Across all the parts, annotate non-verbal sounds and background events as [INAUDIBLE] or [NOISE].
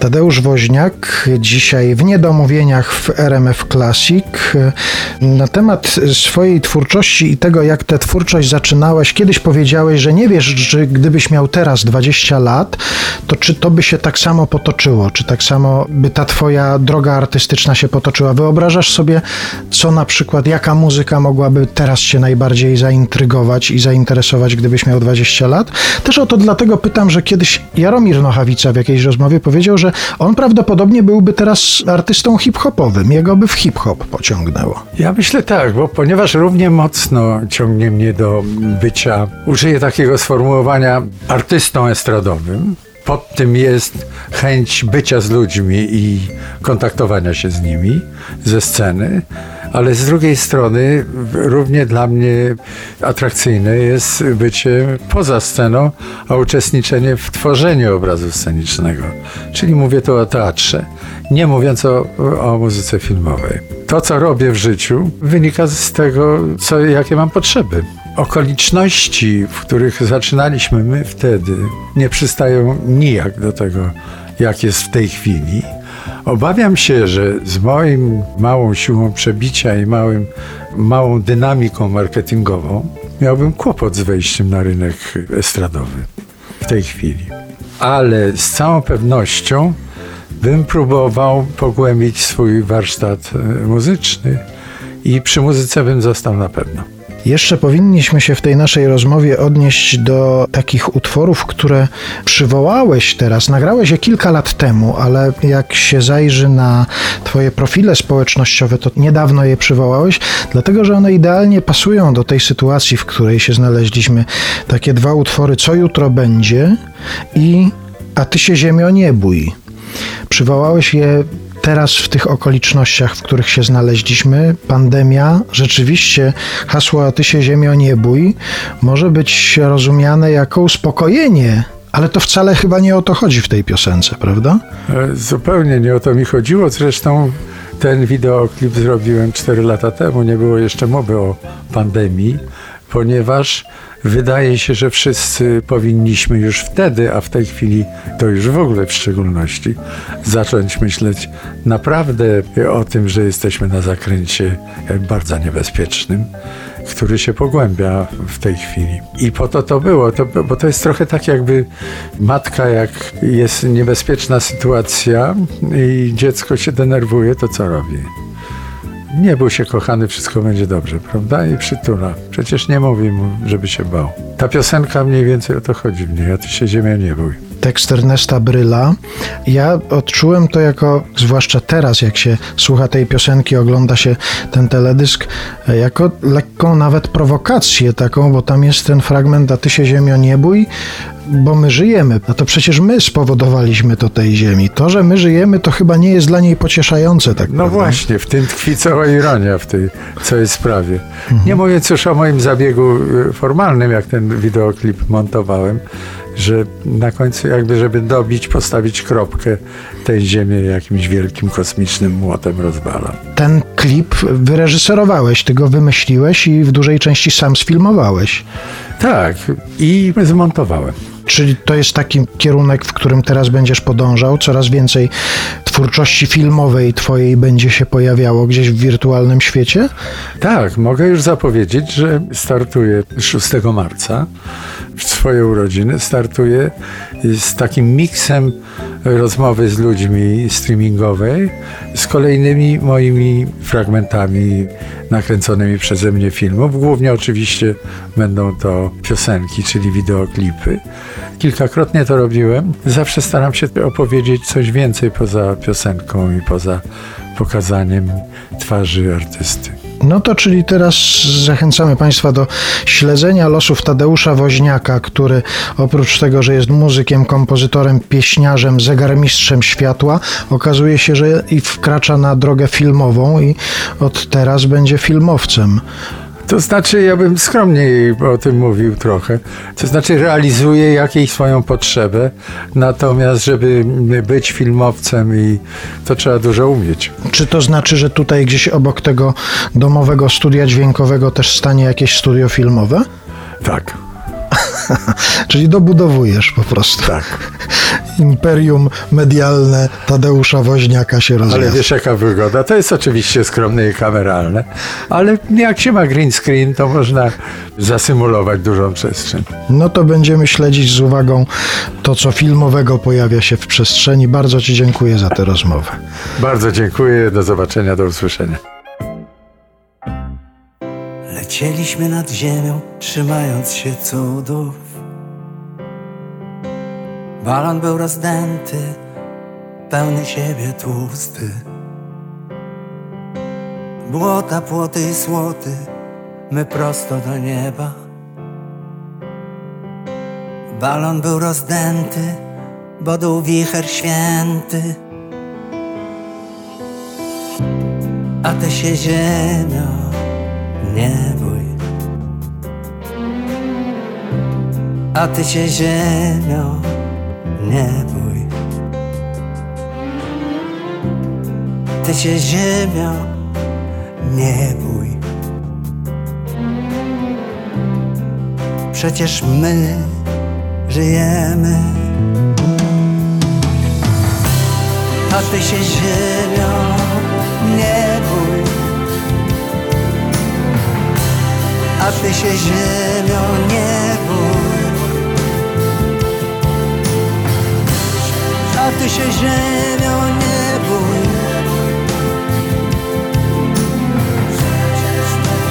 Tadeusz Woźniak, dzisiaj w Niedomówieniach w RMF Classic. Na temat swojej twórczości i tego, jak tę twórczość zaczynałeś, kiedyś powiedziałeś, że nie wiesz, że gdybyś miał teraz 20 lat, to czy to by się tak samo potoczyło, czy tak samo by ta twoja droga artystyczna się potoczyła. Wyobrażasz sobie, co na przykład, jaka muzyka mogłaby teraz cię najbardziej zaintrygować i zainteresować, gdybyś miał 20 lat? Też o to dlatego pytam, że kiedyś Jaromir Nochawica w jakiejś rozmowie powiedział, że że on prawdopodobnie byłby teraz artystą hip-hopowym. Jego by w hip-hop pociągnęło. Ja myślę tak, bo ponieważ równie mocno ciągnie mnie do bycia, użyję takiego sformułowania, artystą estradowym, pod tym jest chęć bycia z ludźmi i kontaktowania się z nimi ze sceny, ale z drugiej strony równie dla mnie atrakcyjne jest bycie poza sceną, a uczestniczenie w tworzeniu obrazu scenicznego. Czyli mówię tu o teatrze, nie mówiąc o, o muzyce filmowej. To, co robię w życiu, wynika z tego, co, jakie mam potrzeby. Okoliczności, w których zaczynaliśmy my wtedy, nie przystają nijak do tego, jak jest w tej chwili. Obawiam się, że z moim małą siłą przebicia i małym, małą dynamiką marketingową miałbym kłopot z wejściem na rynek estradowy w tej chwili. Ale z całą pewnością bym próbował pogłębić swój warsztat e, muzyczny i przy muzyce bym został na pewno. Jeszcze powinniśmy się w tej naszej rozmowie odnieść do takich utworów, które przywołałeś teraz. Nagrałeś je kilka lat temu, ale jak się zajrzy na Twoje profile społecznościowe, to niedawno je przywołałeś, dlatego że one idealnie pasują do tej sytuacji, w której się znaleźliśmy. Takie dwa utwory, Co jutro będzie i A ty się ziemio nie bój. Przywołałeś je teraz w tych okolicznościach, w których się znaleźliśmy, pandemia, rzeczywiście hasło ty się ziemio nie bój może być rozumiane jako uspokojenie ale to wcale chyba nie o to chodzi w tej piosence, prawda? E, zupełnie nie o to mi chodziło. Zresztą ten wideoklip zrobiłem 4 lata temu. Nie było jeszcze mowy o pandemii, ponieważ Wydaje się, że wszyscy powinniśmy już wtedy, a w tej chwili to już w ogóle w szczególności, zacząć myśleć naprawdę o tym, że jesteśmy na zakręcie bardzo niebezpiecznym który się pogłębia w tej chwili. I po to to było, to, bo to jest trochę tak jakby matka, jak jest niebezpieczna sytuacja i dziecko się denerwuje, to co robi? Nie bój się, kochany, wszystko będzie dobrze, prawda? I przytula. Przecież nie mówi mu, żeby się bał. Ta piosenka mniej więcej o to chodzi w niej, a ty się ziemia nie bój. Tekst Ernesta Bryla. Ja odczułem to jako, zwłaszcza teraz, jak się słucha tej piosenki, ogląda się ten teledysk, jako lekką nawet prowokację taką, bo tam jest ten fragment, a ty się ziemio nie bój, bo my żyjemy. No to przecież my spowodowaliśmy to tej ziemi. To, że my żyjemy, to chyba nie jest dla niej pocieszające. Tak no prawda? właśnie, w tym tkwi cała ironia w tej całej sprawie. Mhm. Nie mówiąc już o moim zabiegu y, formalnym, jak ten wideoklip montowałem, że na końcu jakby, żeby dobić, postawić kropkę, tej ziemię jakimś wielkim kosmicznym młotem rozwala. Ten klip wyreżyserowałeś, ty go wymyśliłeś i w dużej części sam sfilmowałeś. Tak, i zmontowałem. Czyli to jest taki kierunek, w którym teraz będziesz podążał? Coraz więcej twórczości filmowej twojej będzie się pojawiało gdzieś w wirtualnym świecie? Tak, mogę już zapowiedzieć, że startuję 6 marca w swoje urodziny. Startuję z takim miksem rozmowy z ludźmi streamingowej, z kolejnymi moimi fragmentami nakręconymi przeze mnie filmów. Głównie oczywiście będą to piosenki, czyli wideoklipy. Kilkakrotnie to robiłem. Zawsze staram się opowiedzieć coś więcej poza piosenką i poza pokazaniem twarzy artysty. No to czyli teraz zachęcamy Państwa do śledzenia losów Tadeusza Woźniaka, który oprócz tego, że jest muzykiem, kompozytorem, pieśniarzem, zegarmistrzem światła, okazuje się, że i wkracza na drogę filmową i od teraz będzie filmowcem. To znaczy, ja bym skromniej o tym mówił trochę. To znaczy, realizuje jakąś swoją potrzebę, natomiast, żeby być filmowcem, i to trzeba dużo umieć. Czy to znaczy, że tutaj gdzieś obok tego domowego studia dźwiękowego też stanie jakieś studio filmowe? Tak. [LAUGHS] Czyli dobudowujesz po prostu. Tak. [LAUGHS] Imperium medialne Tadeusza Woźniaka się rozwija. Ale wiesz jaka wygoda? To jest oczywiście skromne i kameralne, ale jak się ma green screen, to można zasymulować dużą przestrzeń. No to będziemy śledzić z uwagą to, co filmowego pojawia się w przestrzeni. Bardzo Ci dziękuję za tę rozmowę. Bardzo dziękuję, do zobaczenia, do usłyszenia. Lecieliśmy nad ziemią, trzymając się cudów. Balon był rozdęty, pełny siebie tłusty. Błota, płoty i słoty, my prosto do nieba. Balon był rozdęty, bo dół wicher święty. A ty się ziemią nie bój. A ty się ziemią nie bój. Ty się ziemią nie bój. Przecież my żyjemy. A ty się ziemią nie bój. a ty się ziemią nie bój. Ty się ziemią nie bój.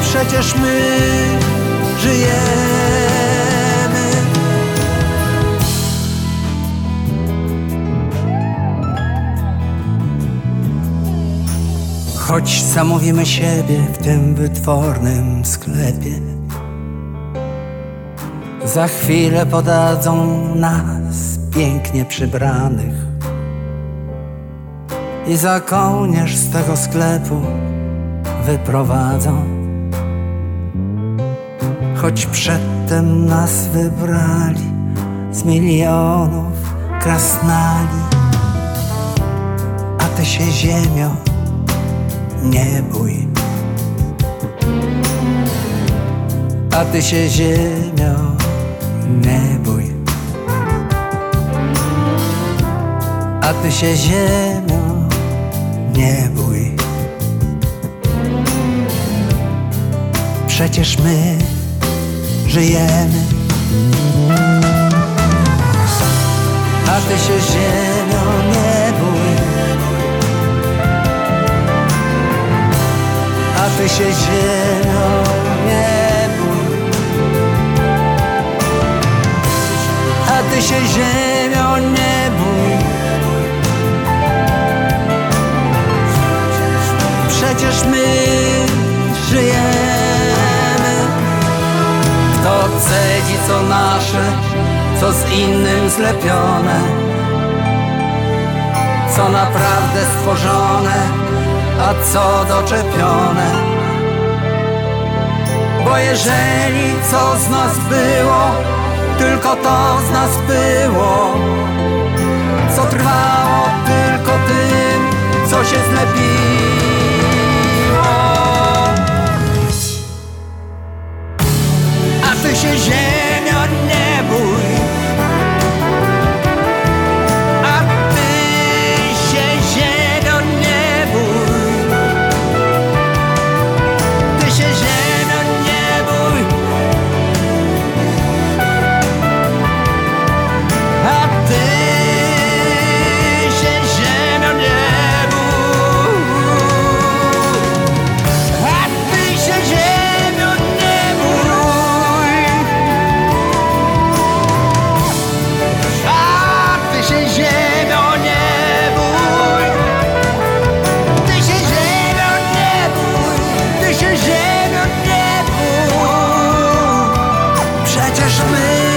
Przecież my żyjemy. Choć zamówimy siebie w tym wytwornym sklepie Za chwilę podadzą nas pięknie przybranych I za kołnierz z tego sklepu wyprowadzą Choć przedtem nas wybrali z milionów krasnali A ty się ziemią nie bój. A ty się ziemią nie bój. A ty się ziemią nie bój. Przecież my żyjemy. A ty się ziemią nie bój. a ty się ziemią nie bój. A ty się ziemią nie bój. Przecież my żyjemy. Kto cedzi co nasze, co z innym zlepione, co naprawdę stworzone a co doczepione. Bo jeżeli co z nas było, tylko to z nas było, co trwało tylko tym, co się zlepiło. jamais